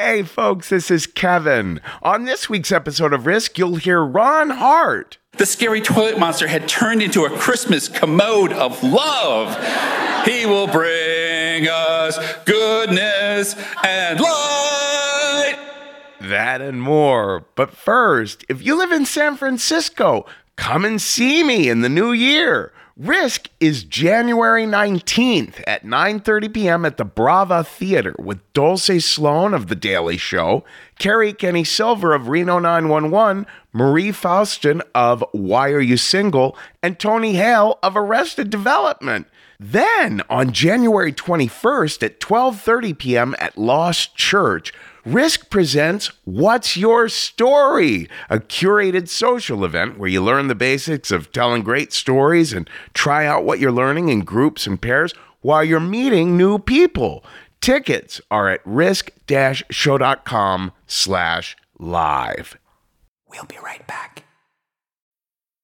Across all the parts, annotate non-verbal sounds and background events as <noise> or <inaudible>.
Hey, folks, this is Kevin. On this week's episode of Risk, you'll hear Ron Hart. The scary toilet monster had turned into a Christmas commode of love. He will bring us goodness and light. That and more. But first, if you live in San Francisco, come and see me in the new year. Risk is January 19th at 9:30 p.m. at the Brava Theater with Dulce Sloan of The Daily Show, Kerri Kenney-Silver of Reno 911, Marie Faustin of Why Are You Single, and Tony Hale of Arrested Development. Then on January 21st at 12:30 p.m. at Lost Church, Risk presents What's Your Story? A curated social event where you learn the basics of telling great stories and try out what you're learning in groups and pairs while you're meeting new people. Tickets are at risk-show.com slash live. We'll be right back.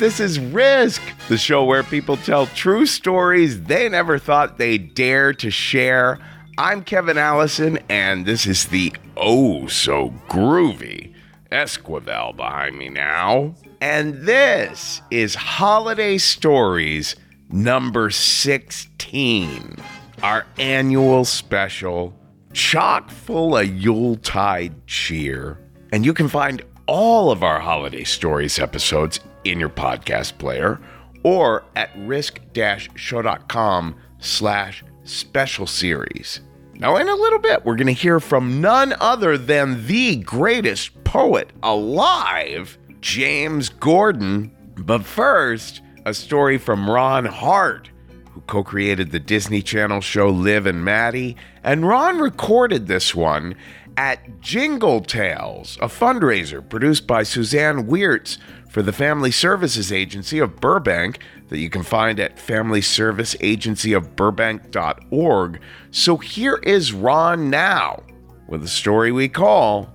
This is Risk, the show where people tell true stories they never thought they'd dare to share. I'm Kevin Allison, and this is the oh so groovy Esquivel behind me now. And this is Holiday Stories number 16, our annual special, chock full of Yuletide cheer. And you can find all of our holiday stories episodes in your podcast player, or at risk-show.com slash special series. Now, in a little bit, we're going to hear from none other than the greatest poet alive, James Gordon. But first, a story from Ron Hart, who co created the Disney Channel show Liv and Maddie. And Ron recorded this one at Jingle Tales, a fundraiser produced by Suzanne Weerts for the Family Services Agency of Burbank that you can find at FamilyServiceAgencyOfBurbank.org. So here is Ron now with a story we call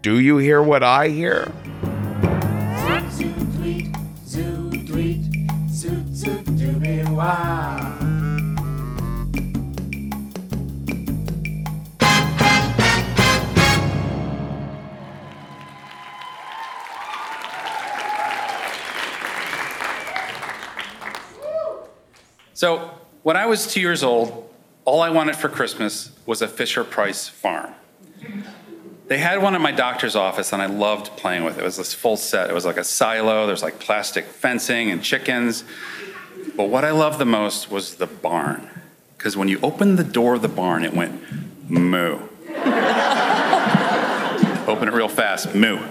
Do You Hear What I Hear? So, when I was two years old, all I wanted for Christmas was a Fisher Price farm. They had one at my doctor's office, and I loved playing with it. It was this full set. It was like a silo, there's like plastic fencing and chickens. But what I loved the most was the barn. Because when you opened the door of the barn, it went moo. Open it real fast, moo.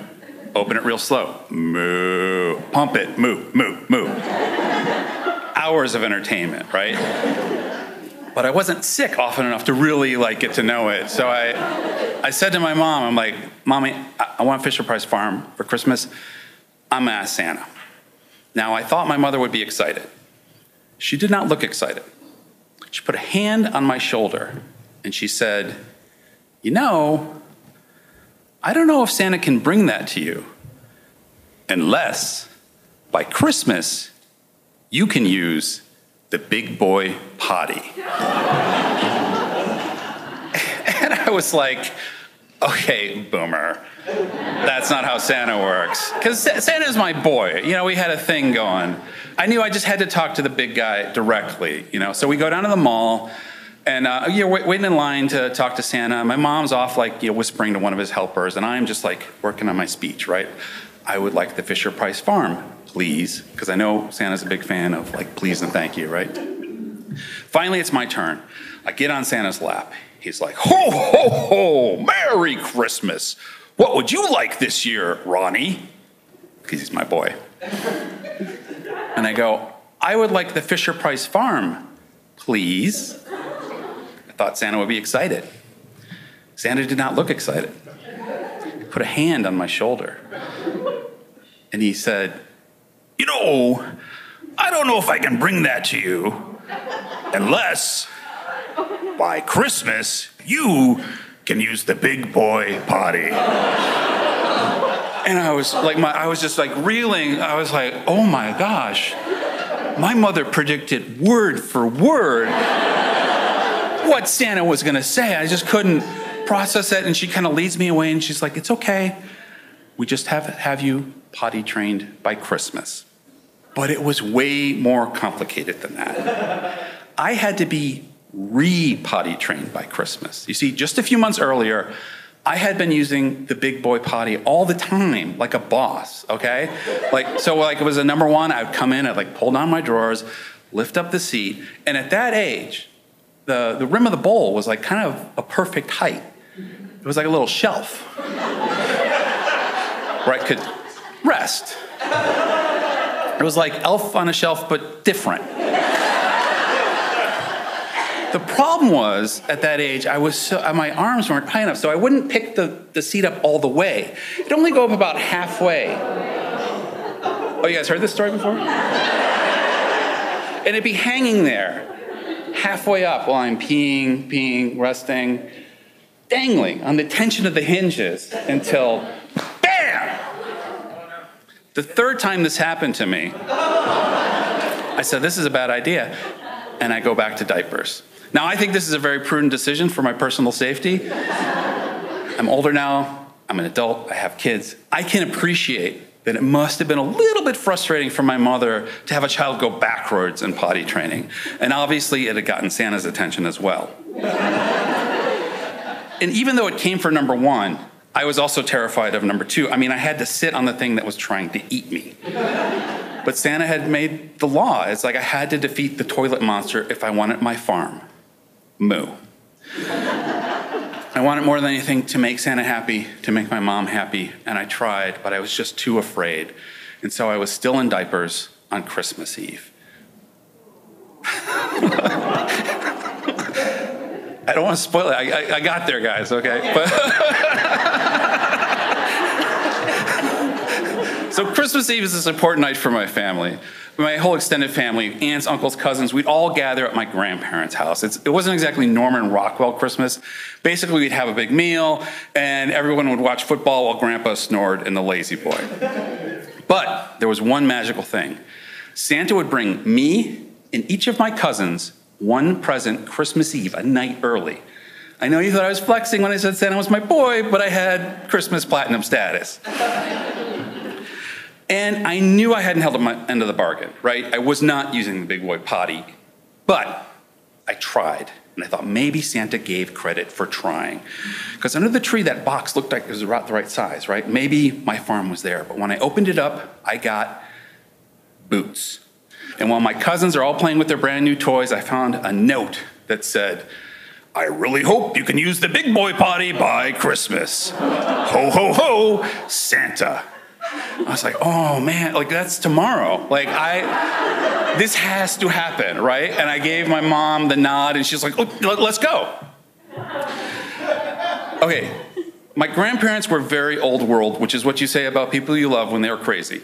Open it real slow, moo. Pump it, moo, moo, moo hours of entertainment, right? But I wasn't sick often enough to really like get to know it. So I, I said to my mom, I'm like, Mommy, I want Fisher Price Farm for Christmas. I'm gonna ask Santa. Now I thought my mother would be excited. She did not look excited. She put a hand on my shoulder and she said, You know, I don't know if Santa can bring that to you unless by Christmas you can use the big boy potty. and I was like, okay, boomer. That's not how Santa works. Because Santa's my boy. You know, we had a thing going. I knew I just had to talk to the big guy directly, you know. So we go down to the mall, and uh, you're waiting in line to talk to Santa. My mom's off, like, you know, whispering to one of his helpers, and I'm just like working on my speech, right? I would like the Fisher Price farm please, because I know Santa's a big fan of like please and thank you, right? Finally, it's my turn. I get on Santa's lap. He's like, ho, ho, ho, Merry Christmas. What would you like this year, Ronnie? Because he's my boy. <laughs> And I go, I would like the Fisher Price farm, please. I thought Santa would be excited. Santa did not look excited. He put a hand on my shoulder. And he said, you know, I don't know if I can bring that to you unless by Christmas you can use the big boy potty. And I was like, my, I was just like reeling. I was like, oh my gosh, my mother predicted word for word what Santa was to say. I just couldn't process it. And she kind of leads me away and she's like, it's okay. We just have, have you potty trained by Christmas. But it was way more complicated than that. I had to be re potty trained by Christmas. You see, just a few months earlier, I had been using the big boy potty all the time, like a boss, okay? Like, so like it was a number one, I would come in, I'd like pull down my drawers, lift up the seat, and at that age, the, the rim of the bowl was like kind of a perfect height. It was like a little shelf <laughs> where I could rest. It was like Elf on a Shelf, but different. the problem was, at that age, I was so, my arms weren't high enough, so I wouldn't pick the, the seat up all the way. It'd only go up about halfway. Oh, you guys heard this story before? and it'd be hanging there, halfway up while I'm peeing, peeing, resting, dangling on the tension of the hinges until the third time this happened to me, I said, This is a bad idea. And I go back to diapers. Now, I think this is a very prudent decision for my personal safety. I'm older now, I'm an adult, I have kids. I can appreciate that it must have been a little bit frustrating for my mother to have a child go backwards in potty training. And obviously, it had gotten Santa's attention as well. and even though it came for number one, I was also terrified of number two. I mean, I had to sit on the thing that was trying to eat me. But Santa had made the law. It's like I had to defeat the toilet monster if I wanted my farm. Moo. I wanted more than anything to make Santa happy, to make my mom happy, and I tried, but I was just too afraid. And so I was still in diapers on Christmas Eve. <laughs> I don't want to spoil it. I, I, I got there, guys, okay? But <laughs> so Christmas Eve is this important night for my family. My whole extended family, aunts, uncles, cousins, we'd all gather at my grandparents' house. It's, it wasn't exactly Norman Rockwell Christmas. Basically, we'd have a big meal, and everyone would watch football while Grandpa snored in the lazy boy. But there was one magical thing Santa would bring me and each of my cousins one present Christmas Eve, a night early. I know you thought I was flexing when I said Santa was my boy, but I had Christmas platinum status. <laughs> and I knew I hadn't held up my end of the bargain, right? I was not using the big boy potty, but I tried. And I thought maybe Santa gave credit for trying. Because under the tree, that box looked like it was about the right size, right? Maybe my farm was there. But when I opened it up, I got boots. And while my cousins are all playing with their brand new toys, I found a note that said, I really hope you can use the big boy potty by Christmas. Ho, ho, ho, Santa. I was like, oh man, like that's tomorrow. Like, I, this has to happen, right? And I gave my mom the nod, and she's like, oh, let's go. Okay, my grandparents were very old world, which is what you say about people you love when they're crazy.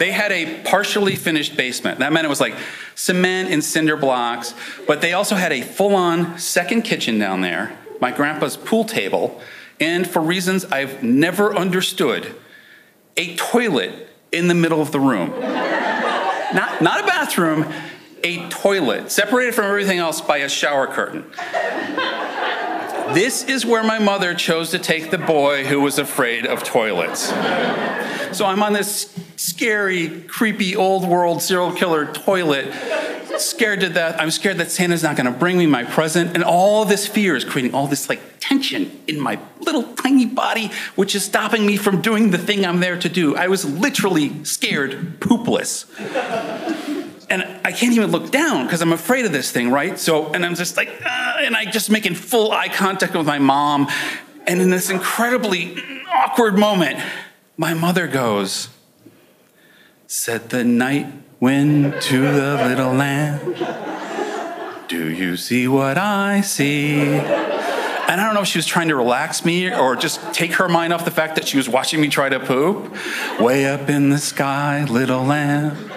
They had a partially finished basement. That meant it was like cement and cinder blocks, but they also had a full on second kitchen down there, my grandpa's pool table, and for reasons I've never understood, a toilet in the middle of the room. not, not a bathroom, a toilet, separated from everything else by a shower curtain. This is where my mother chose to take the boy who was afraid of toilets. So I'm on this scary, creepy, old world serial killer toilet, scared to death. I'm scared that Santa's not gonna bring me my present. And all this fear is creating all this like tension in my little tiny body, which is stopping me from doing the thing I'm there to do. I was literally scared poopless and I can't even look down because I'm afraid of this thing, right? So, and I'm just like, uh, and I just making full eye contact with my mom. And in this incredibly awkward moment, my mother goes, Said the night wind to the little lamb, Do you see what I see? And I don't know if she was trying to relax me or just take her mind off the fact that she was watching me try to poop. Way up in the sky, little lamb.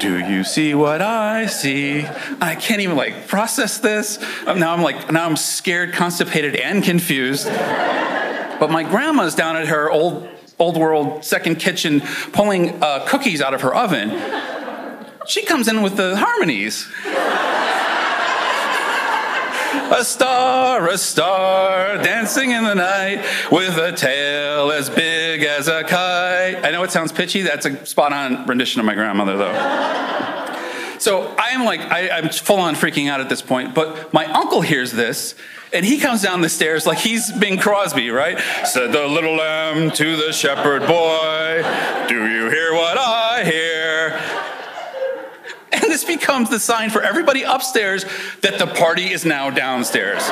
Do you see what I see? I can't even like process this. Now I'm like, now I'm scared, constipated, and confused. But my grandma's down at her old, old world second kitchen pulling uh, cookies out of her oven. She comes in with the harmonies. A star, a star, dancing in the night with a tail as big as a kite. I know it sounds pitchy. That's a spot on rendition of my grandmother, though. So I'm like, I, I'm full on freaking out at this point. But my uncle hears this and he comes down the stairs like he's Bing Crosby, right? Said the little lamb to the shepherd boy, Do you hear what I this becomes the sign for everybody upstairs that the party is now downstairs.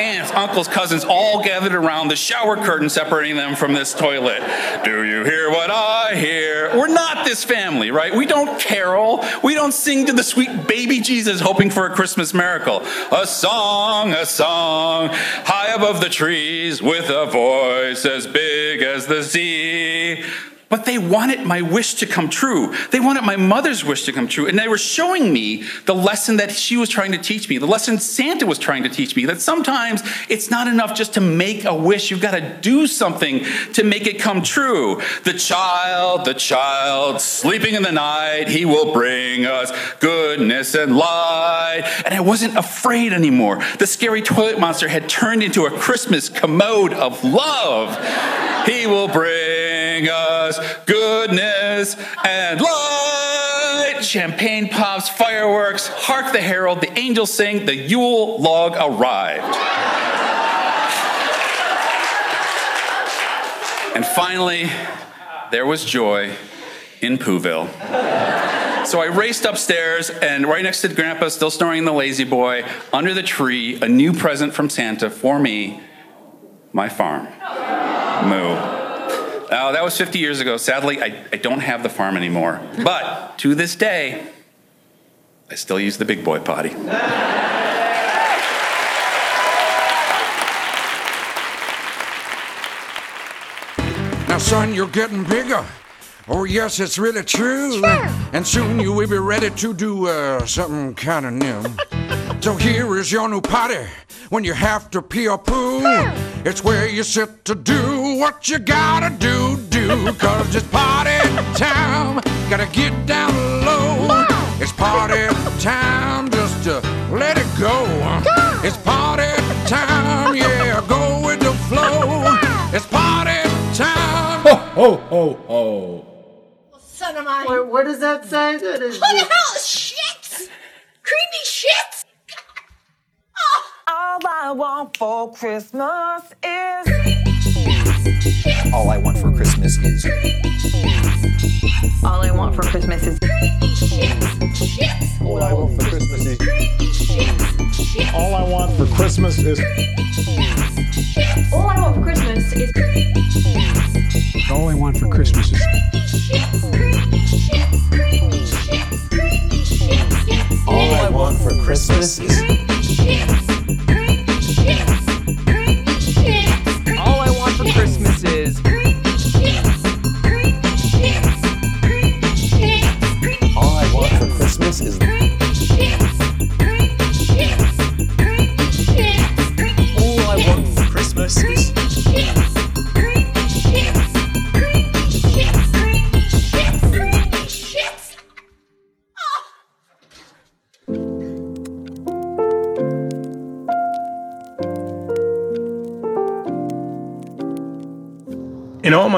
Aunts, uncles, cousins all gathered around the shower curtain separating them from this toilet. Do you hear what I hear? We're not this family, right? We don't carol. We don't sing to the sweet baby Jesus hoping for a Christmas miracle. A song, a song, high above the trees with a voice as big as the sea. But they wanted my wish to come true. They wanted my mother's wish to come true. And they were showing me the lesson that she was trying to teach me, the lesson Santa was trying to teach me that sometimes it's not enough just to make a wish. You've got to do something to make it come true. The child, the child, sleeping in the night, he will bring us goodness and light. And I wasn't afraid anymore. The scary toilet monster had turned into a Christmas commode of love. He will bring us goodness and light. Champagne pops, fireworks, hark the herald, the angels sing, the Yule log arrived. and finally, there was joy in Pooville. So I raced upstairs, and right next to Grandpa, still snoring in the lazy boy, under the tree, a new present from Santa for me my farm. Moo. Oh, that was 50 years ago. Sadly, I, I don't have the farm anymore. But to this day, I still use the big boy potty. Now, son, you're getting bigger. Oh, yes, it's really true. Sure. And soon you will be ready to do uh, something kind of new. <laughs> so here is your new potty. When you have to pee or poo, it's where you sit to do what you gotta do, do. Cause it's party time. Gotta get down low. It's party time just to let it go. It's party time, yeah, go with the flow. It's party time. Oh, ho, ho, ho. Son of mine. What, what does that say? That is What the hell? Shit! Creepy shit! All I want for Christmas is. All I want for Christmas is. All I want for Christmas is. All I want for Christmas is. All I want for Christmas is. All I want for Christmas is. All I want for Christmas is. All I want for Christmas is. Yeah.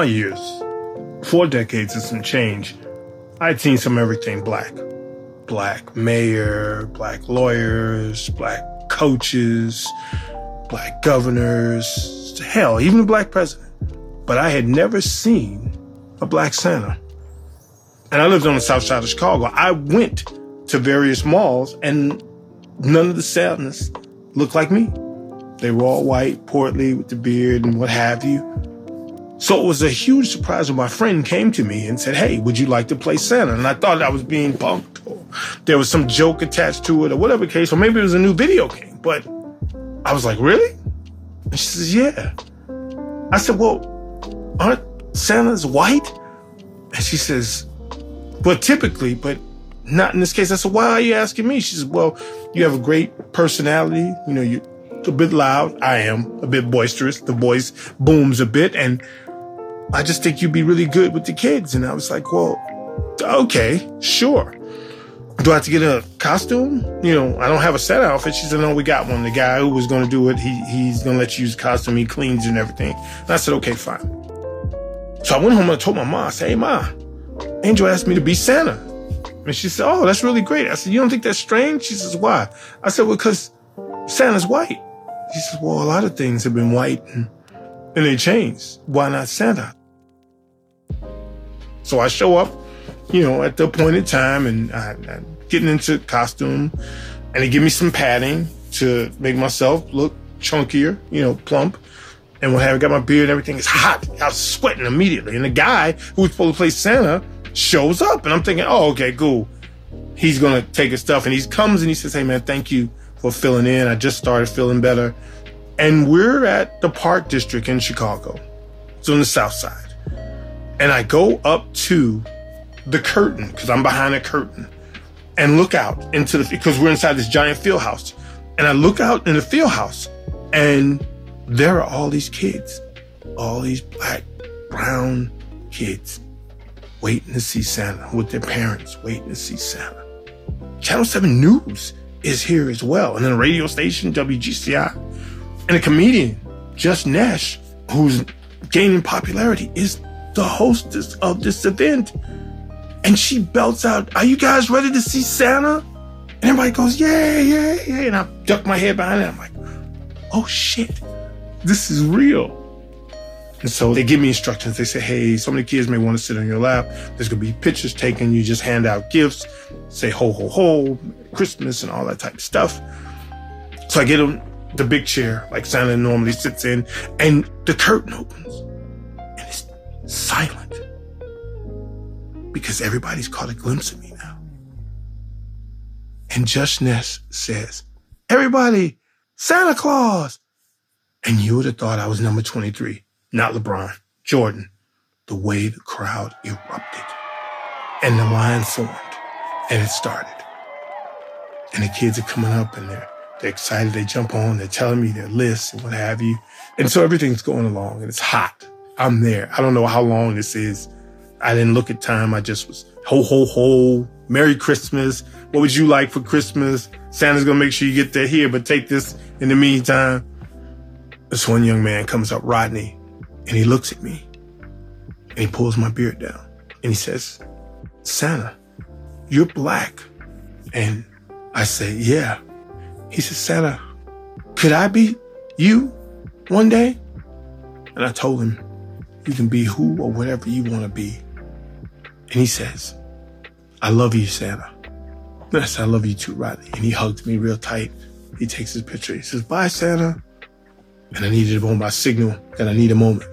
My years, four decades and some change, I'd seen some everything black. Black mayor, black lawyers, black coaches, black governors, hell, even a black president. But I had never seen a black Santa. And I lived on the south side of Chicago. I went to various malls and none of the Santas looked like me. They were all white, portly, with the beard and what have you. So it was a huge surprise when my friend came to me and said, Hey, would you like to play Santa? And I thought I was being punked or there was some joke attached to it or whatever case, or maybe it was a new video game. But I was like, Really? And she says, Yeah. I said, Well, aren't Santas white? And she says, Well, typically, but not in this case. I said, Why are you asking me? She says, Well, you have a great personality. You know, you're a bit loud. I am a bit boisterous. The voice booms a bit. And I just think you'd be really good with the kids. And I was like, well, okay, sure. Do I have to get a costume? You know, I don't have a set outfit. She said, no, we got one. The guy who was going to do it, he, he's going to let you use costume. He cleans and everything. And I said, okay, fine. So I went home and I told my mom, I said, hey, ma, Angel asked me to be Santa. And she said, oh, that's really great. I said, you don't think that's strange? She says, why? I said, well, because Santa's white. She says, well, a lot of things have been white and, and they changed. Why not Santa? So I show up, you know, at the appointed time and I, I'm getting into costume and they give me some padding to make myself look chunkier, you know, plump. And when I got my beard and everything, it's hot. I was sweating immediately. And the guy who was supposed to play Santa shows up and I'm thinking, oh, okay, cool. He's going to take his stuff. And he comes and he says, hey, man, thank you for filling in. I just started feeling better. And we're at the Park District in Chicago. It's on the south side. And I go up to the curtain, because I'm behind a curtain, and look out into the, because we're inside this giant field house. And I look out in the field house, and there are all these kids, all these black, brown kids waiting to see Santa with their parents, waiting to see Santa. Channel 7 News is here as well. And then radio station, WGCI. And a comedian, Just Nash, who's gaining popularity, is the hostess of this event. And she belts out, Are you guys ready to see Santa? And everybody goes, Yeah, yeah, yeah. And I duck my head behind it. I'm like, Oh shit, this is real. And so they give me instructions. They say, hey, so many kids may want to sit on your lap. There's going to be pictures taken. You just hand out gifts, say ho, ho, ho, Christmas, and all that type of stuff. So I get them the big chair like Santa normally sits in, and the curtain opens, and it's silent because everybody's caught a glimpse of me now. And Just Ness says, Everybody, Santa Claus. And you would have thought I was number 23, not LeBron, Jordan, the way the crowd erupted. And the line formed, and it started. And the kids are coming up and they're they're excited. They jump on. They're telling me their lists and what have you. And so everything's going along and it's hot. I'm there. I don't know how long this is. I didn't look at time. I just was ho, ho, ho. Merry Christmas. What would you like for Christmas? Santa's going to make sure you get that here, but take this in the meantime. This one young man comes up, Rodney, and he looks at me and he pulls my beard down and he says, Santa, you're black. And I say, yeah. He said, Santa, could I be you one day? And I told him, you can be who or whatever you want to be. And he says, I love you, Santa. And I said, I love you too, Rodney. And he hugged me real tight. He takes his picture. He says, bye, Santa. And I needed on my signal that I need a moment.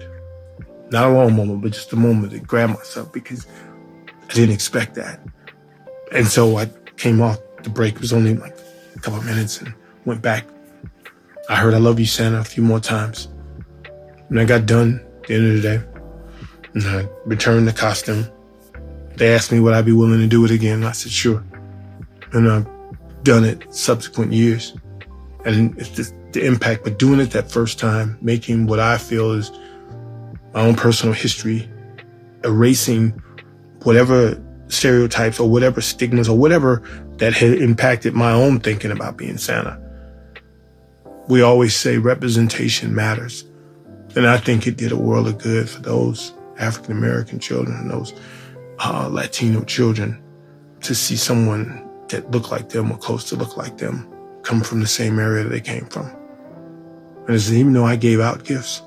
Not a long moment, but just a moment to grab myself because I didn't expect that. And so I came off the break. It was only like a couple of minutes and went back. I heard I love you, Santa, a few more times. When I got done at the end of the day, and I returned the costume, they asked me would I be willing to do it again. I said, sure. And I've done it subsequent years. And it's just the impact, but doing it that first time, making what I feel is my own personal history, erasing whatever stereotypes or whatever stigmas or whatever that had impacted my own thinking about being Santa. We always say representation matters. And I think it did a world of good for those African American children and those uh, Latino children to see someone that looked like them or close to look like them come from the same area that they came from. And even though I gave out gifts,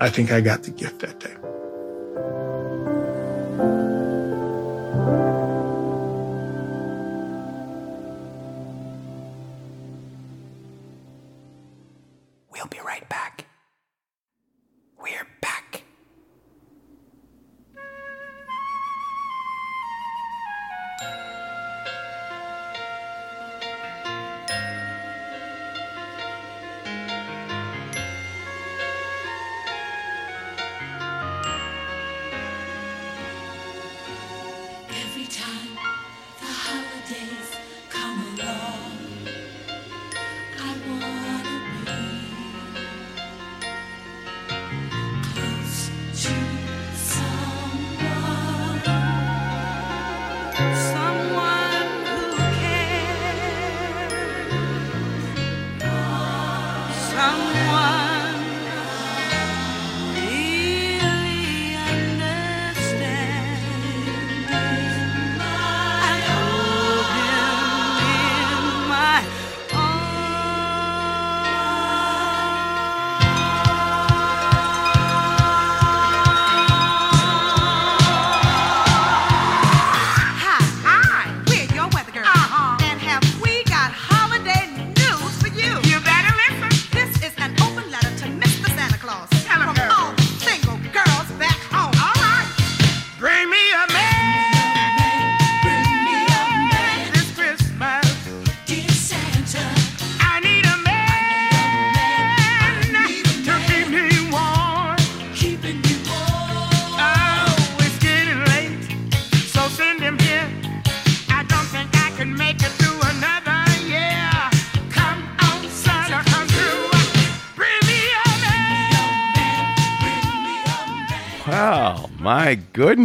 I think I got the gift that day.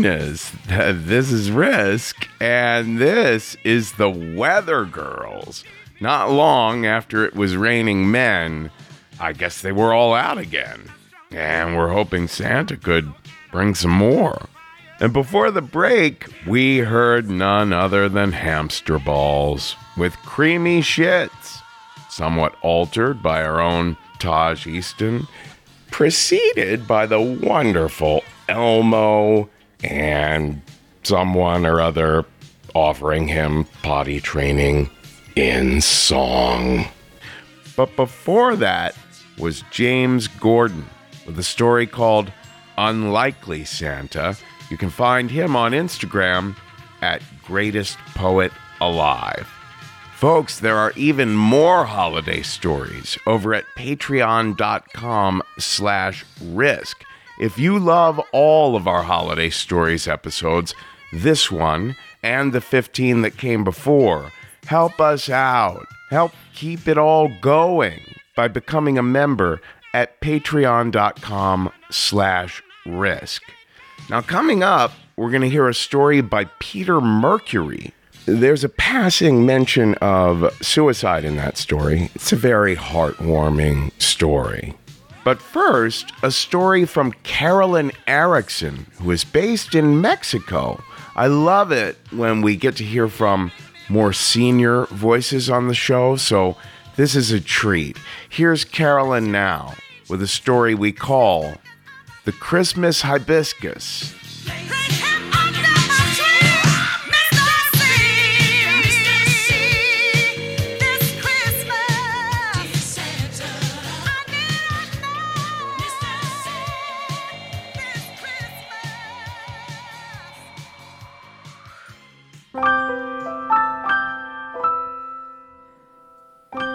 Goodness. This is Risk, and this is the Weather Girls. Not long after it was raining men, I guess they were all out again. And we're hoping Santa could bring some more. And before the break, we heard none other than Hamster Balls with creamy shits, somewhat altered by our own Taj Easton preceded by the wonderful Elmo and someone or other offering him potty training in song. But before that was James Gordon with a story called Unlikely Santa. You can find him on Instagram at Greatest Poet Alive. Folks, there are even more holiday stories over at patreon.com slash risk. If you love all of our holiday stories episodes, this one and the 15 that came before, help us out. Help keep it all going by becoming a member at patreon.com slash risk. Now, coming up, we're going to hear a story by Peter Mercury. There's a passing mention of suicide in that story. It's a very heartwarming story. But first, a story from Carolyn Erickson, who is based in Mexico. I love it when we get to hear from more senior voices on the show, so this is a treat. Here's Carolyn now with a story we call The Christmas Hibiscus.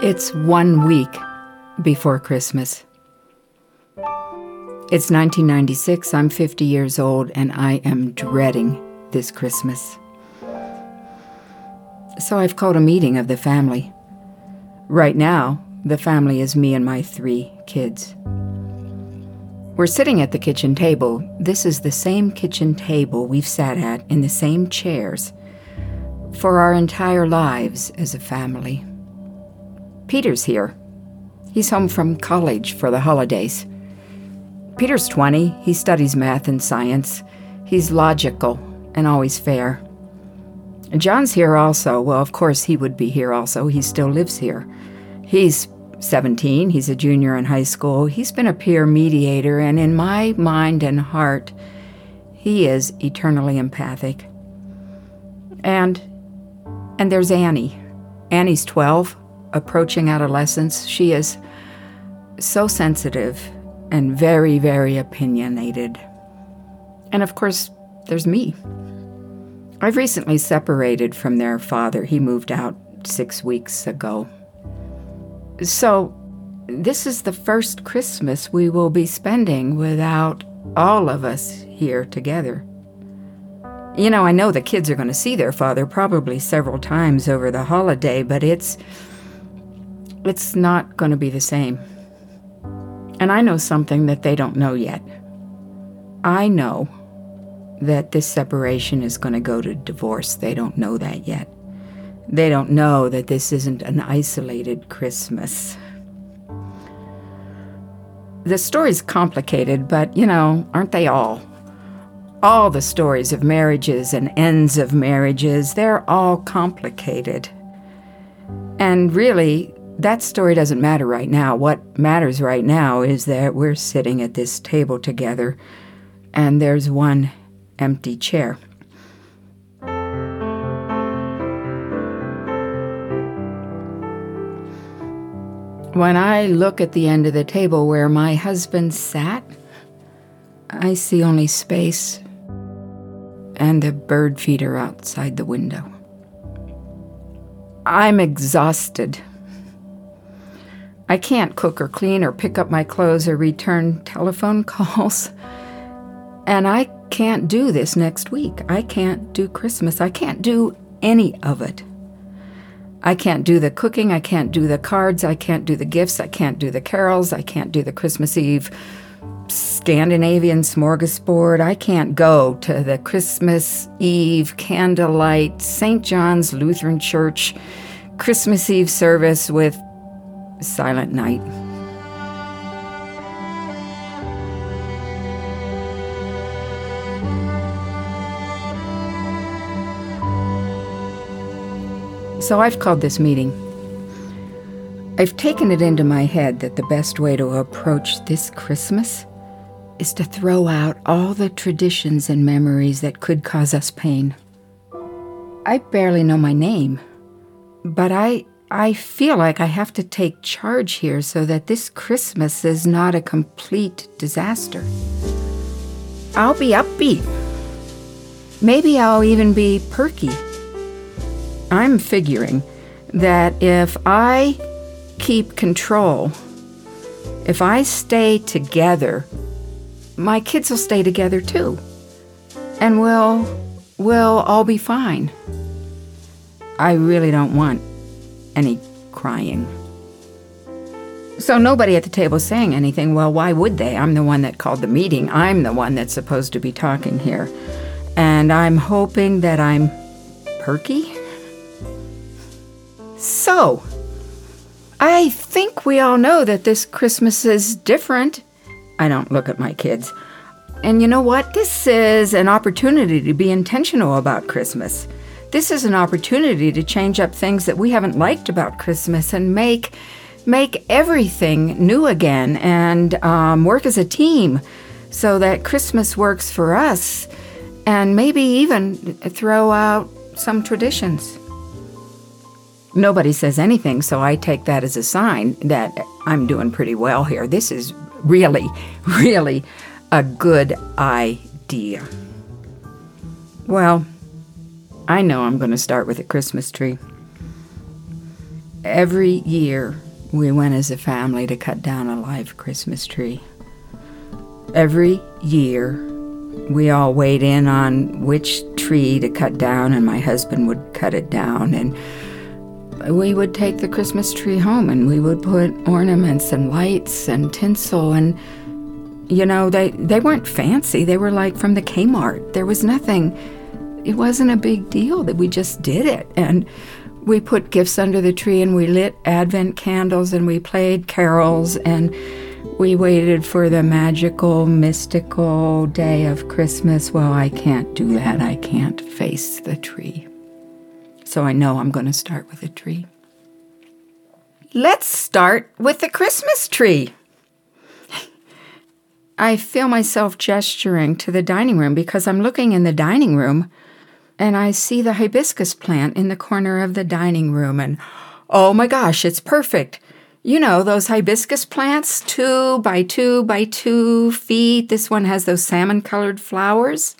It's one week before Christmas. It's 1996, I'm 50 years old, and I am dreading this Christmas. So I've called a meeting of the family. Right now, the family is me and my three kids. We're sitting at the kitchen table. This is the same kitchen table we've sat at in the same chairs for our entire lives as a family. Peter's here. He's home from college for the holidays. Peter's 20. He studies math and science. He's logical and always fair. John's here also. Well, of course, he would be here also. He still lives here. He's 17. He's a junior in high school. He's been a peer mediator, and in my mind and heart, he is eternally empathic. And and there's Annie. Annie's 12, approaching adolescence. She is so sensitive and very, very opinionated. And of course, there's me. I've recently separated from their father. He moved out six weeks ago. So, this is the first Christmas we will be spending without all of us here together. You know, I know the kids are going to see their father probably several times over the holiday, but it's it's not going to be the same. And I know something that they don't know yet. I know that this separation is going to go to divorce. They don't know that yet. They don't know that this isn't an isolated Christmas. The story's complicated, but you know, aren't they all? All the stories of marriages and ends of marriages, they're all complicated. And really, that story doesn't matter right now. What matters right now is that we're sitting at this table together and there's one empty chair. When I look at the end of the table where my husband sat, I see only space and a bird feeder outside the window. I'm exhausted. I can't cook or clean or pick up my clothes or return telephone calls. And I can't do this next week. I can't do Christmas. I can't do any of it. I can't do the cooking. I can't do the cards. I can't do the gifts. I can't do the carols. I can't do the Christmas Eve Scandinavian smorgasbord. I can't go to the Christmas Eve candlelight St. John's Lutheran Church Christmas Eve service with Silent Night. So I've called this meeting. I've taken it into my head that the best way to approach this Christmas is to throw out all the traditions and memories that could cause us pain. I barely know my name, but I I feel like I have to take charge here so that this Christmas is not a complete disaster. I'll be upbeat. Maybe I'll even be perky. I'm figuring that if I keep control, if I stay together, my kids will stay together too. And we'll we'll all be fine. I really don't want any crying. So nobody at the table saying anything. Well, why would they? I'm the one that called the meeting. I'm the one that's supposed to be talking here. And I'm hoping that I'm perky. So, I think we all know that this Christmas is different. I don't look at my kids. And you know what? This is an opportunity to be intentional about Christmas. This is an opportunity to change up things that we haven't liked about Christmas and make make everything new again and um, work as a team so that Christmas works for us and maybe even throw out some traditions. Nobody says anything, so I take that as a sign that I'm doing pretty well here. This is really, really a good idea. Well, I know I'm going to start with a Christmas tree. Every year, we went as a family to cut down a live Christmas tree. Every year, we all weighed in on which tree to cut down, and my husband would cut it down. And we would take the Christmas tree home and we would put ornaments and lights and tinsel and you know they they weren't fancy they were like from the Kmart there was nothing it wasn't a big deal that we just did it and we put gifts under the tree and we lit advent candles and we played carols and we waited for the magical mystical day of Christmas well I can't do that I can't face the tree so I know I'm going to start with a tree. Let's start with the Christmas tree. <laughs> I feel myself gesturing to the dining room because I'm looking in the dining room and I see the hibiscus plant in the corner of the dining room. And oh my gosh, it's perfect. You know, those hibiscus plants, two by two by two feet. This one has those salmon colored flowers.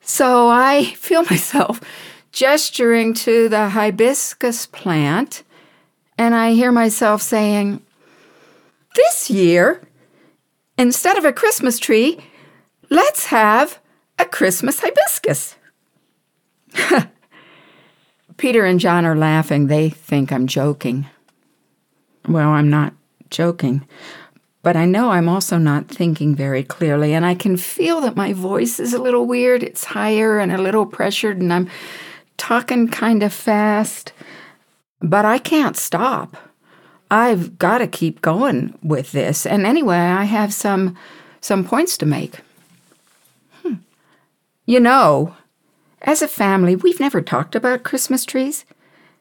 So I <laughs> feel myself gesturing to the hibiscus plant, and I hear myself saying, This year, instead of a Christmas tree, let's have a Christmas hibiscus. Peter and John are laughing. They think I'm joking. Well, I'm not joking. But I know I'm also not thinking very clearly, and I can feel that my voice is a little weird. It's higher and a little pressured, and I'm talking kind of fast, but I can't stop. I've got to keep going with this. And anyway, I have some some points to make. Hmm. You know, as a family, we've never talked about Christmas trees.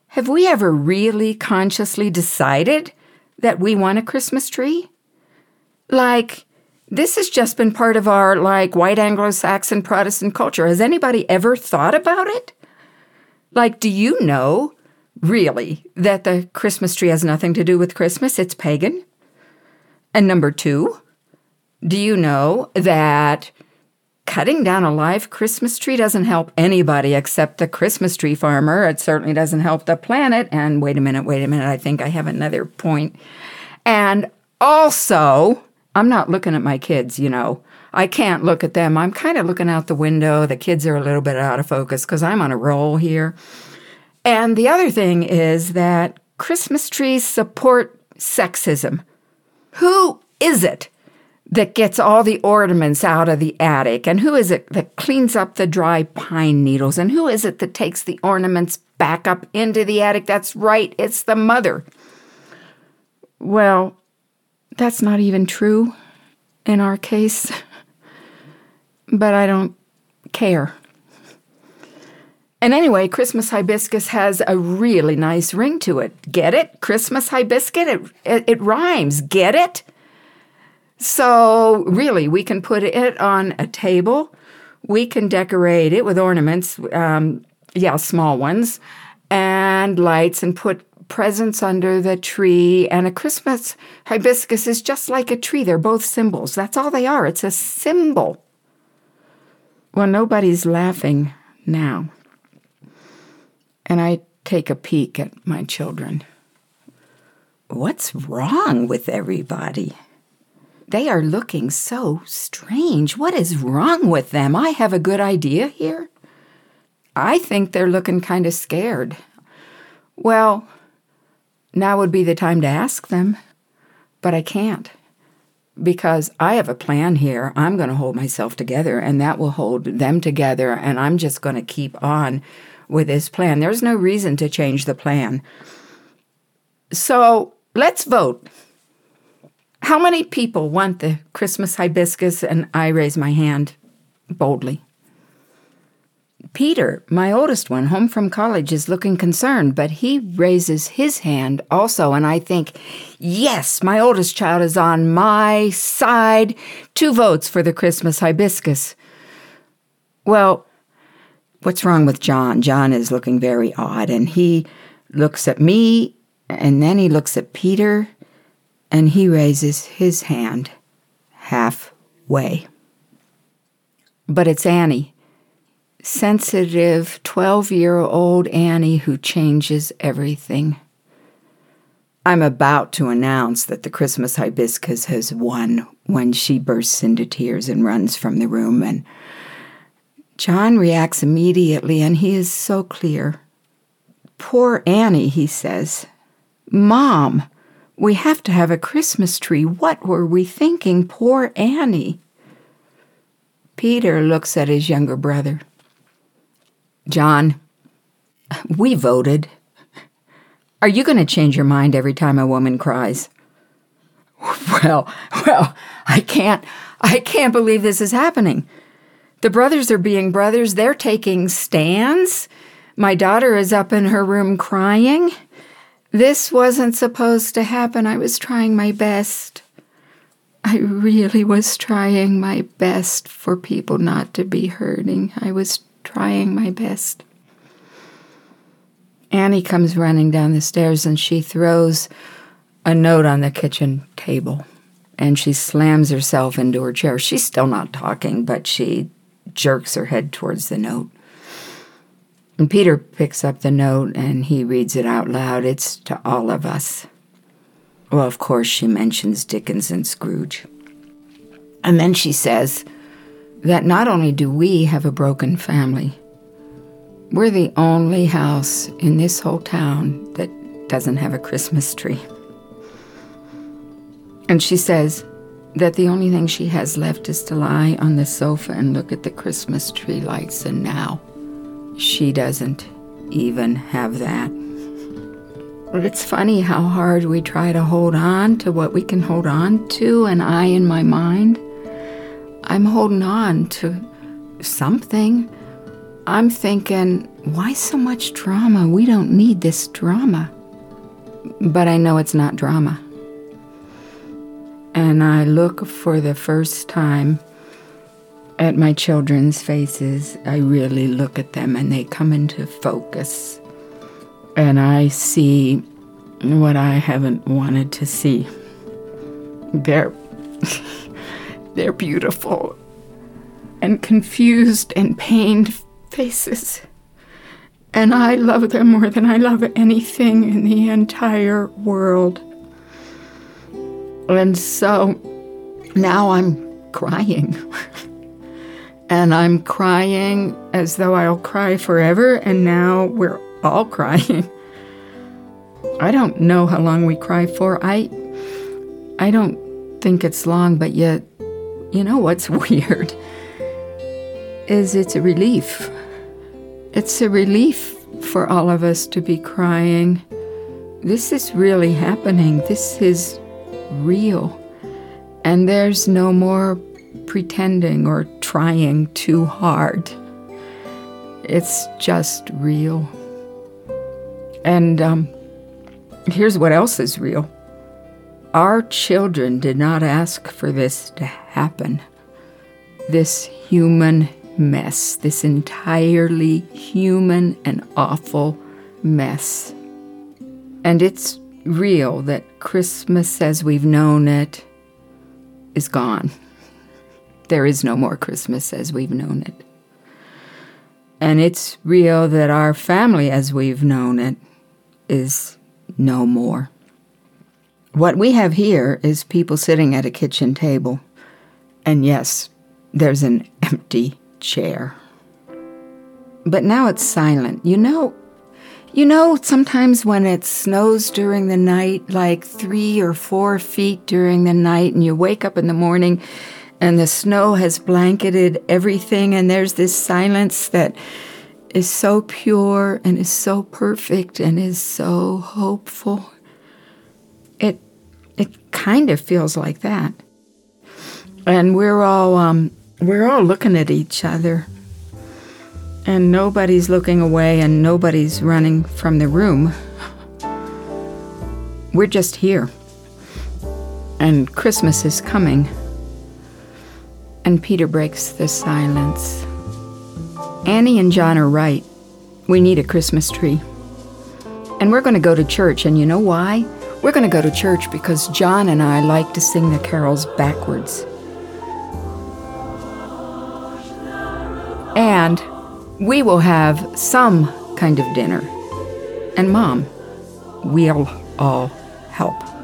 Have we ever really consciously decided that we want a Christmas tree? Like, this has just been part of our, like, white Anglo Saxon Protestant culture. Has anybody ever thought about it? Like, do you know, really, that the Christmas tree has nothing to do with Christmas? It's pagan. And number two, do you know that cutting down a live Christmas tree doesn't help anybody except the Christmas tree farmer? It certainly doesn't help the planet. And wait a minute, wait a minute, I think I have another point. And also, I'm not looking at my kids, you know. I can't look at them. I'm kind of looking out the window. The kids are a little bit out of focus because I'm on a roll here. And the other thing is that Christmas trees support sexism. Who is it that gets all the ornaments out of the attic? And who is it that cleans up the dry pine needles? And who is it that takes the ornaments back up into the attic? That's right, it's the mother. Well, that's not even true in our case. <laughs> But I don't care. And anyway, Christmas hibiscus has a really nice ring to it. Get it? Christmas hibiscus? It, it, it rhymes. Get it? So, really, we can put it on a table. We can decorate it with ornaments, um, yeah, small ones, and lights, and put presents under the tree. And a Christmas hibiscus is just like a tree. They're both symbols. That's all they are. It's a symbol. Well, nobody's laughing now. And I take a peek at my children. What's wrong with everybody? They are looking so strange. What is wrong with them? I have a good idea here. I think they're looking kind of scared. Well, now would be the time to ask them, but I can't because I have a plan here. I'm going to hold myself together, and that will hold them together, and I'm just going to keep on with this plan. There's no reason to change the plan. So let's vote. How many people want the Christmas hibiscus? And I raise my hand boldly. Peter, my oldest one, home from college, is looking concerned, but he raises his hand also, and I think, yes, my oldest child is on my side. Two votes for the Christmas hibiscus. Well, what's wrong with John? John is looking very odd, and he looks at me, and then he looks at Peter, and he raises his hand halfway. But it's Annie sensitive 12 year old Annie who changes everything. I'm about to announce that the Christmas hibiscus has won when she bursts into tears and runs from the room. And John reacts immediately, and he is so clear. Poor Annie, he says. Mom, we have to have a Christmas tree. What were we thinking? Poor Annie. Peter looks at his younger brother. John, we voted. Are you going to change your mind every time a woman cries? Well, well, I can't I can't believe this is happening. The brothers are being brothers. They're taking stands. My daughter is up in her room crying. This wasn't supposed to happen. I was trying my best. I really was trying my best for people not to be hurting. I was trying my best. Annie comes running down the stairs and she throws a note on the kitchen table and she slams herself into her chair. She's still not talking, but she jerks her head towards the note. And Peter picks up the note and he reads it out loud. It's to all of us. Well, of course, she mentions Dickens and Scrooge. And then she says, that not only do we have a broken family, we're the only house in this whole town that doesn't have a Christmas tree. And she says that the only thing she has left is to lie on the sofa and look at the Christmas tree lights, and now she doesn't even have that. It's funny how hard we try to hold on to what we can hold on to, and I, in my mind, I'm holding on to something. I'm thinking, why so much drama? We don't need this drama. But I know it's not drama. And I look for the first time at my children's faces. I really look at them and they come into focus. And I see what I haven't wanted to see. They're. <laughs> They're beautiful and confused and pained faces. And I love them more than I love anything in the entire world. And so now I'm crying. <laughs> and I'm crying as though I'll cry forever, and now we're all <laughs> crying. I don't know how long we cry for. I I don't think it's long, but yet you know what's <laughs> weird? Is it's a relief. It's a relief for all of us to be crying. This is really happening. This is real. And there's no more pretending or trying too hard. It's just real. And um, here's what else is real our children did not ask for this to happen. This human mess, this entirely human and awful mess. And it's real that Christmas as we've known it is gone. There is no more Christmas as we've known it. And it's real that our family as we've known it is no more. What we have here is people sitting at a kitchen table. And yes, there's an empty chair. But now it's silent. You know, you know, sometimes when it snows during the night, like three or four feet during the night, and you wake up in the morning and the snow has blanketed everything, and there's this silence that is so pure and is so perfect and is so hopeful. It it kind of feels like that. And we're all um, we're all looking at each other. And nobody's looking away and nobody's running from the room. We're just here. And Christmas is coming. And Peter breaks the silence. Annie and John are right. We need a Christmas tree. And we're going to go to church, and you know why? We're going to go to church because John and I like to sing the carols backwards. And we will have some kind of dinner. And Mom, we'll all help.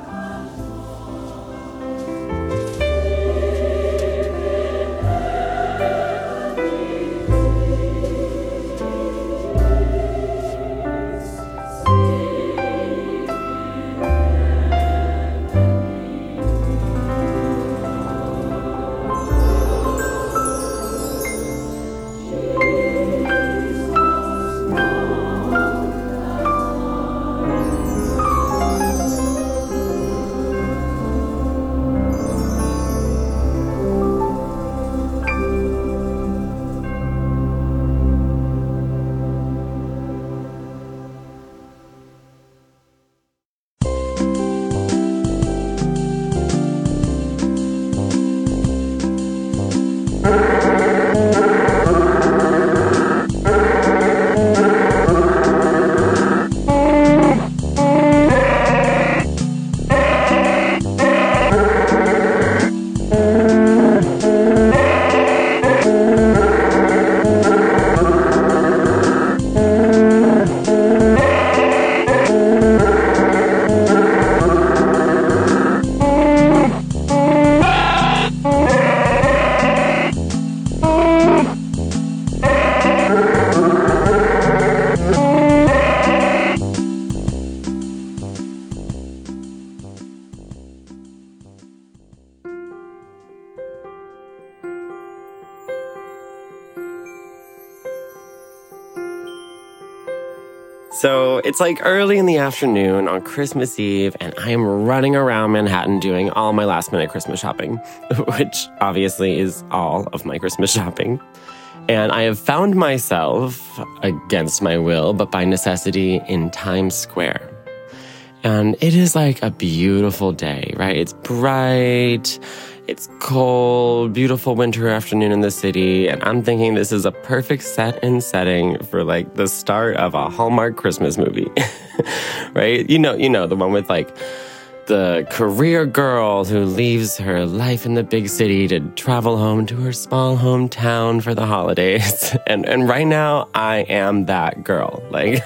It's like early in the afternoon on Christmas Eve, and I am running around Manhattan doing all my last minute Christmas shopping, <laughs> which obviously is all of my Christmas shopping. And I have found myself, against my will, but by necessity, in Times Square. And it is like a beautiful day, right? It's bright, cold, beautiful winter afternoon in the city. And I'm thinking this is a perfect set and setting for like the start of a Hallmark Christmas movie, <laughs> right? You know, you know, the one with like, the career girl who leaves her life in the big city to travel home to her small hometown for the holidays. <laughs> And and right now I am that girl. <laughs> Like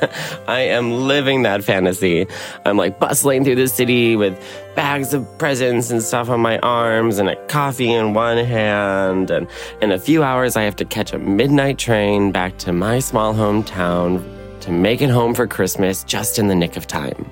I am living that fantasy. I'm like bustling through the city with bags of presents and stuff on my arms and a coffee in one hand and in a few hours I have to catch a midnight train back to my small hometown to make it home for Christmas just in the nick of time.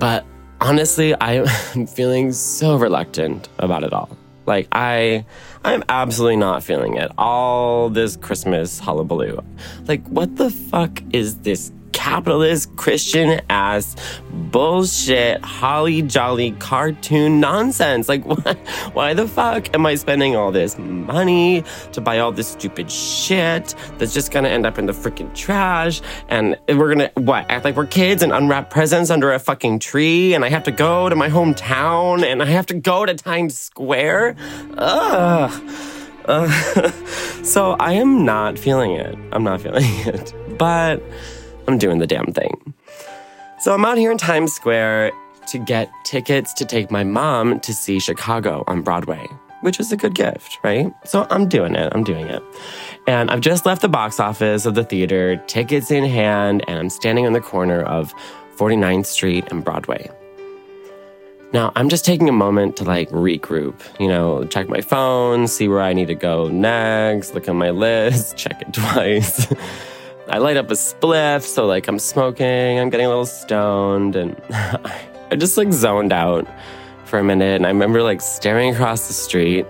But honestly, I <laughs> am feeling so reluctant about it all. Like I I'm absolutely not feeling it. All this Christmas hullabaloo. Like what the fuck is this capitalist Christian ass bullshit holly jolly cartoon nonsense. Like <laughs> why, why the fuck am I spending all this money to buy all this stupid shit that's just gonna end up in the freaking trash and we're gonna what act like we're kids and unwrap presents under a fucking tree and I have to go to my hometown and I have to go to Times Square? Ugh. Uh, <laughs> so I am not feeling it. I'm not feeling <laughs> it. But I'm doing the damn thing. So I'm out here in Times Square to get tickets to take my mom to see Chicago on Broadway, which is a good gift, right? So I'm doing it. I'm doing it. And I've just left the box office of the theater, tickets in hand, and I'm standing on the corner of 49th Street and Broadway. Now, I'm just taking a moment to like regroup, you know, check my phone, see where I need to go next, look at my list, <laughs> check it twice. <laughs> I light up a spliff, so like I'm smoking, I'm getting a little stoned, and <laughs> I just like zoned out for a minute. And I remember like staring across the street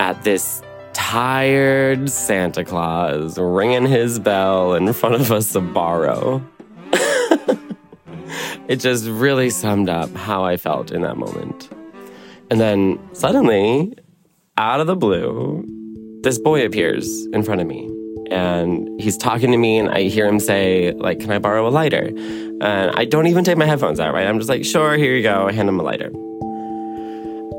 at this tired Santa Claus ringing his bell in front of a Sbarro. <laughs> it just really summed up how I felt in that moment. And then suddenly, out of the blue, this boy appears in front of me. And he's talking to me, and I hear him say, like, can I borrow a lighter? And I don't even take my headphones out, right? I'm just like, sure, here you go. I hand him a lighter.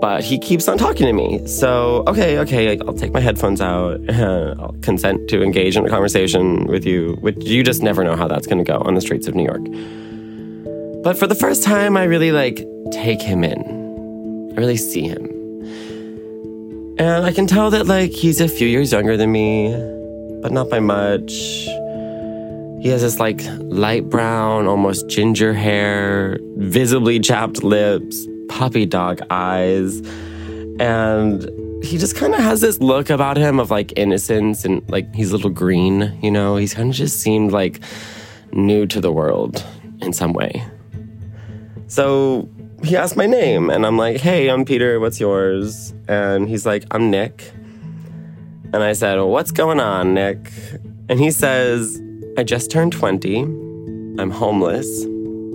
But he keeps on talking to me. So, okay, okay, I'll take my headphones out. <laughs> I'll consent to engage in a conversation with you, which you just never know how that's going to go on the streets of New York. But for the first time, I really like take him in. I really see him. And I can tell that like he's a few years younger than me, but not by much. He has this like light brown, almost ginger hair, visibly chapped lips, puppy dog eyes. And he just kind of has this look about him of like innocence and like he's a little green, you know? He's kind of just seemed like new to the world in some way. So he asked my name, and I'm like, hey, I'm Peter, what's yours? And he's like, I'm Nick. And I said, what's going on, Nick? And he says, I just turned 20. I'm homeless.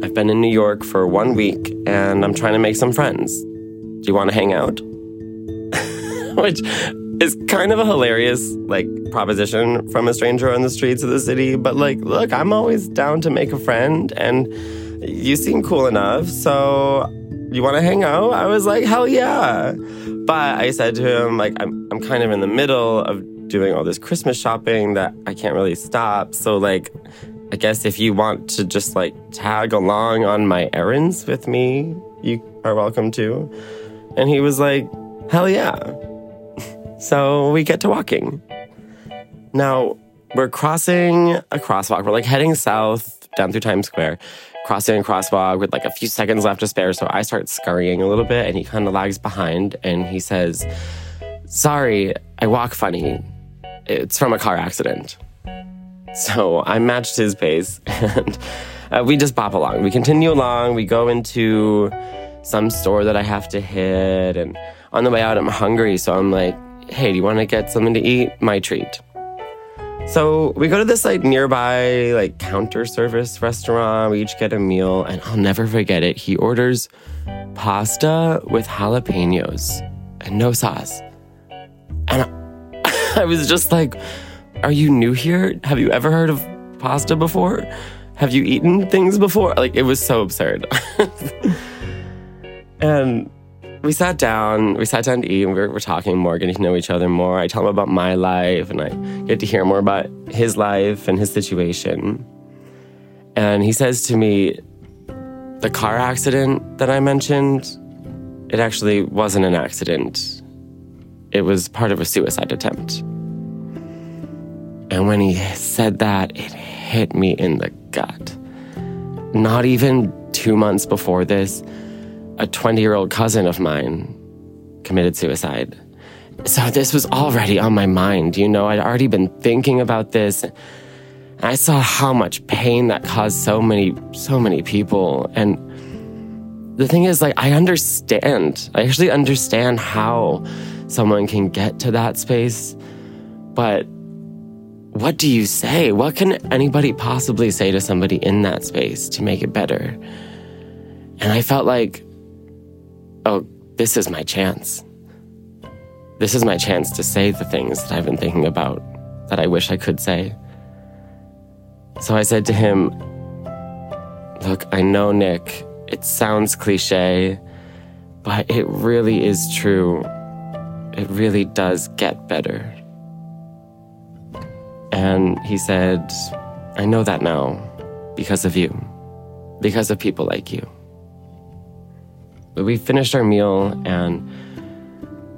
I've been in New York for one week, and I'm trying to make some friends. Do you want to hang out? <laughs> Which is kind of a hilarious like proposition from a stranger on the streets of the city but like look i'm always down to make a friend and you seem cool enough so you want to hang out? I was like hell yeah. But i said to him like i'm, I'm kind of in the middle of doing all this christmas shopping that i can't really stop. So like i guess if you want to just like tag along on my errands with me you are welcome to. And he was like hell yeah. <laughs> So we get to walking. Now, we're crossing a crosswalk. We're like heading south down through Times Square, crossing a crosswalk with like a few seconds left to spare. So I start scurrying a little bit and he kind of lags behind and he says, Sorry, I walk funny. It's from a car accident. So I matched his pace <laughs> and uh, we just bop along. We continue along. We go into some store that I have to hit. And on the way out, I'm hungry. So I'm like, hey, do you want to get something to eat? My treat. So we go to this like nearby like counter service restaurant. We each get a meal, and I'll never forget it. He orders pasta with jalapenos and no sauce. And I, <laughs> I was just like, Are you new here? Have you ever heard of pasta before? Have you eaten things before? Like, it was so absurd. <laughs> and we sat down. We sat down to eat, and we were, we're talking more, getting to know each other more. I tell him about my life, and I get to hear more about his life and his situation. And he says to me, "The car accident that I mentioned, it actually wasn't an accident. It was part of a suicide attempt." And when he said that, it hit me in the gut. Not even two months before this, a 20 year old cousin of mine committed suicide. So this was already on my mind, you know, I'd already been thinking about this. I saw how much pain that caused so many, so many people. And the thing is, like, I understand. I actually understand how someone can get to that space. But what do you say? What can anybody possibly say to somebody in that space to make it better? And I felt like, oh, this is my chance. This is my chance to say the things that I've been thinking about that I wish I could say. So I said to him, Look, I know, Nick, it sounds cliche, but it really is true. It really does get better. And he said, I know that now because of you, because of people like you. We finished our meal and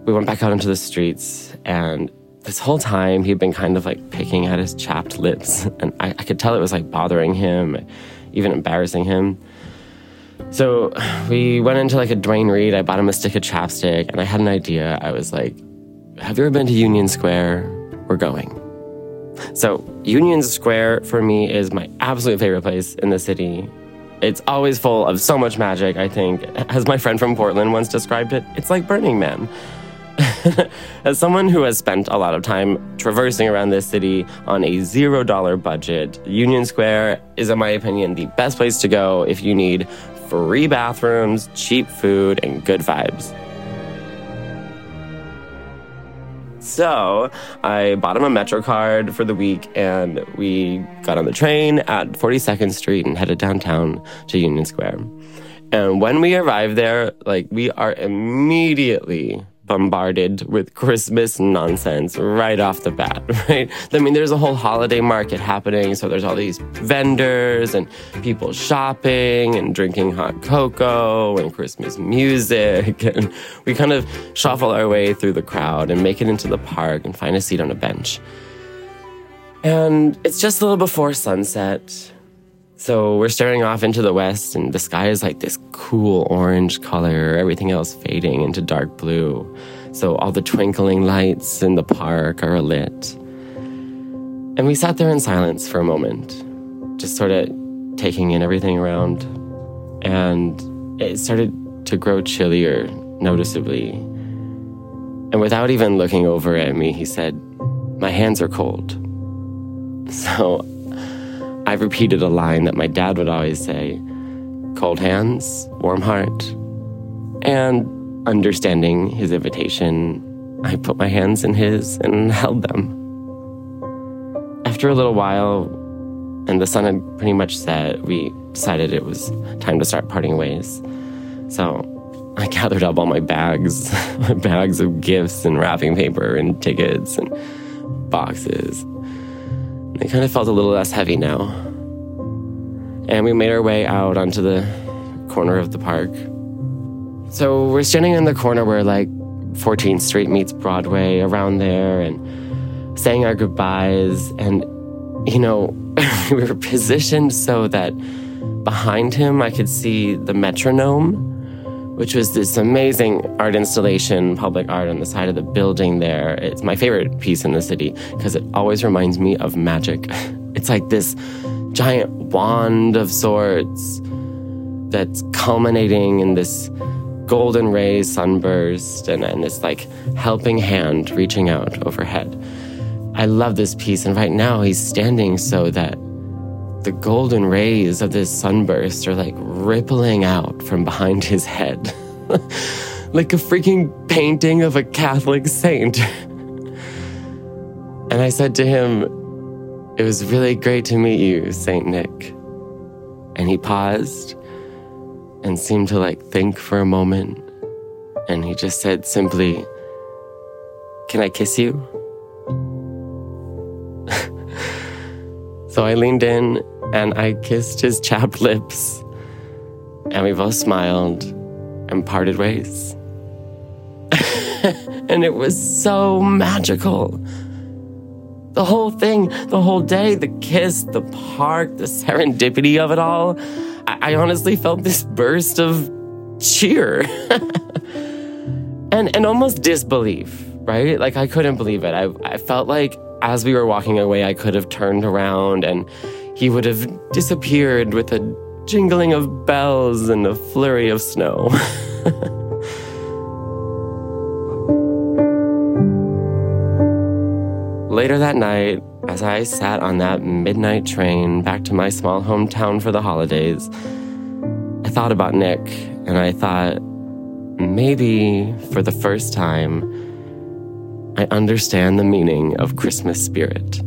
we went back out into the streets. And this whole time, he'd been kind of like picking at his chapped lips. <laughs> And I, I could tell it was like bothering him, even embarrassing him. So <sighs> we went into like a Duane Reade. I bought him a stick of chapstick and I had an idea. I was like, Have you ever been to Union Square? We're going. So, Union Square for me is my absolute favorite place in the city. It's always full of so much magic, I think. As my friend from Portland once described it, it's like Burning Man. <laughs> As someone who has spent a lot of time traversing around this city on a zero dollar budget, Union Square is, in my opinion, the best place to go if you need free bathrooms, cheap food, and good vibes. So I bought him a Metro card for the week, and we got on the train at 42nd Street and headed downtown to Union Square. And when we arrived there, like we are immediately bombarded with Christmas nonsense right off the bat, <laughs> right? I mean, there's a whole holiday market happening. So there's all these vendors and people shopping and drinking hot cocoa and Christmas music. <laughs> And we kind of shuffle our way through the crowd and make it into the park and find a seat on a bench. And it's just a little before sunset. So we're staring off into the west, and the sky is like this cool orange color, everything else fading into dark blue. So all the twinkling lights in the park are lit. And we sat there in silence for a moment, just sort of taking in everything around. And it started to grow chillier noticeably. And without even looking over at me, he said, My hands are cold. <laughs> So I repeated a line that my dad would always say cold hands, warm heart. And understanding his invitation, I put my hands in his and <laughs> held them. After a little while, and the sun had pretty much set, we decided it was time to start parting ways. So I <laughs> gathered up all my bags, my <laughs> bags of gifts and wrapping paper and tickets and boxes. It kind of felt a little less heavy now. And we made our way out onto the corner of the park. So we're standing in the corner where like 14th Street meets Broadway around there and saying our goodbyes. And, you know, <laughs> we were positioned so that behind him I could see the metronome which was this amazing art installation, public art on the side of the building there. It's my favorite piece in the city because it always reminds me of magic. <laughs> It's like this giant wand of sorts that's culminating in this golden ray sunburst and, and this like helping hand reaching out overhead. I love this piece, and right now he's standing so that the golden rays of this sunburst are like rippling out from behind his head. <laughs> like a freaking painting of a Catholic saint. <laughs> and I said to him, It was really great to meet you, Saint Nick. And he paused and seemed to like think for a moment. And he just said simply, Can I kiss you? <laughs> so I leaned in and I kissed his chapped lips, and we both smiled and parted ways. <laughs> and it was so magical. The whole thing, the whole day, the kiss, the park, the serendipity of it all. I, I honestly felt this burst of cheer <laughs> and and almost disbelief, right? Like I couldn't believe it. I, I felt like as we were walking away, I could have turned around and he would have disappeared with a jingling of bells and a flurry of snow. <laughs> Later that night, as I sat on that midnight train back to my small hometown for the holidays, I thought about Nick and I thought, maybe for the first time, I understand the meaning of Christmas spirit.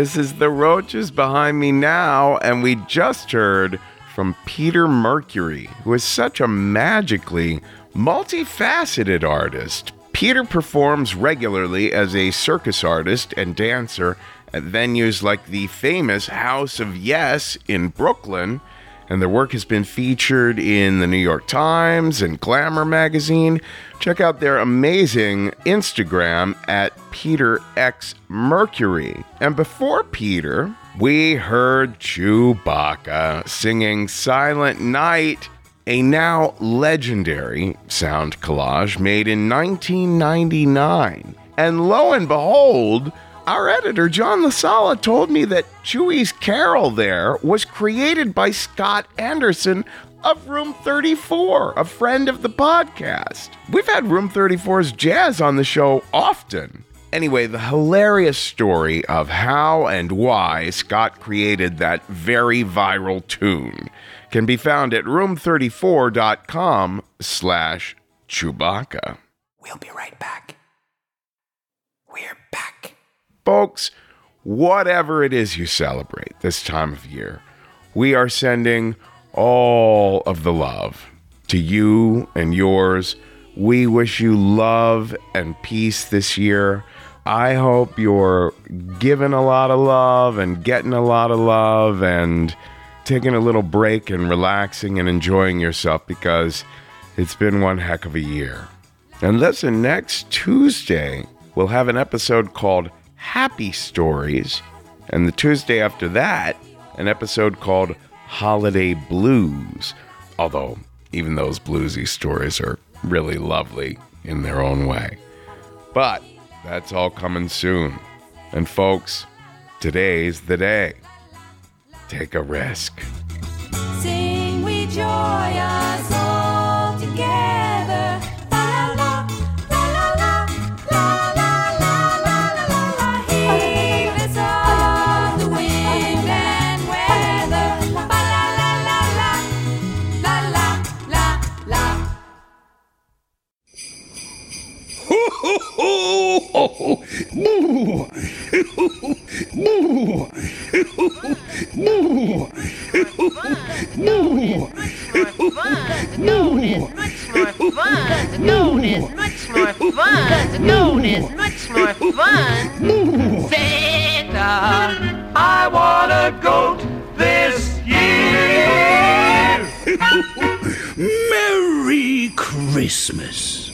This is the Roches behind me now, and we just heard from Peter Mercury, who is such a magically multifaceted artist. Peter performs regularly as a circus artist and dancer at venues like the famous House of Yes in Brooklyn, and their work has been featured in the New York Times and Glamour magazine. Check out their amazing Instagram at Peter X Mercury. And before Peter, we heard Chewbacca singing Silent Night, a now legendary sound collage made in 1999. And lo and behold, our editor, John Lasala, told me that Chewie's Carol there was created by Scott Anderson of Room 34, a friend of the podcast. We've had Room 34's jazz on the show often. Anyway, the hilarious story of how and why Scott created that very viral tune can be found at room34.com slash Chewbacca. We'll be right back. Folks, whatever it is you celebrate this time of year, we are sending all of the love to you and yours. We wish you love and peace this year. I hope you're giving a lot of love and getting a lot of love and taking a little break and relaxing and enjoying yourself because it's been one heck of a year. And listen, next Tuesday, we'll have an episode called Happy Stories. And the Tuesday after that, an episode called Holiday Blues. Although, even those bluesy stories are really lovely in their own way. But that's all coming soon. And folks, today's the day. Take a risk. Sing we joy Merry Christmas.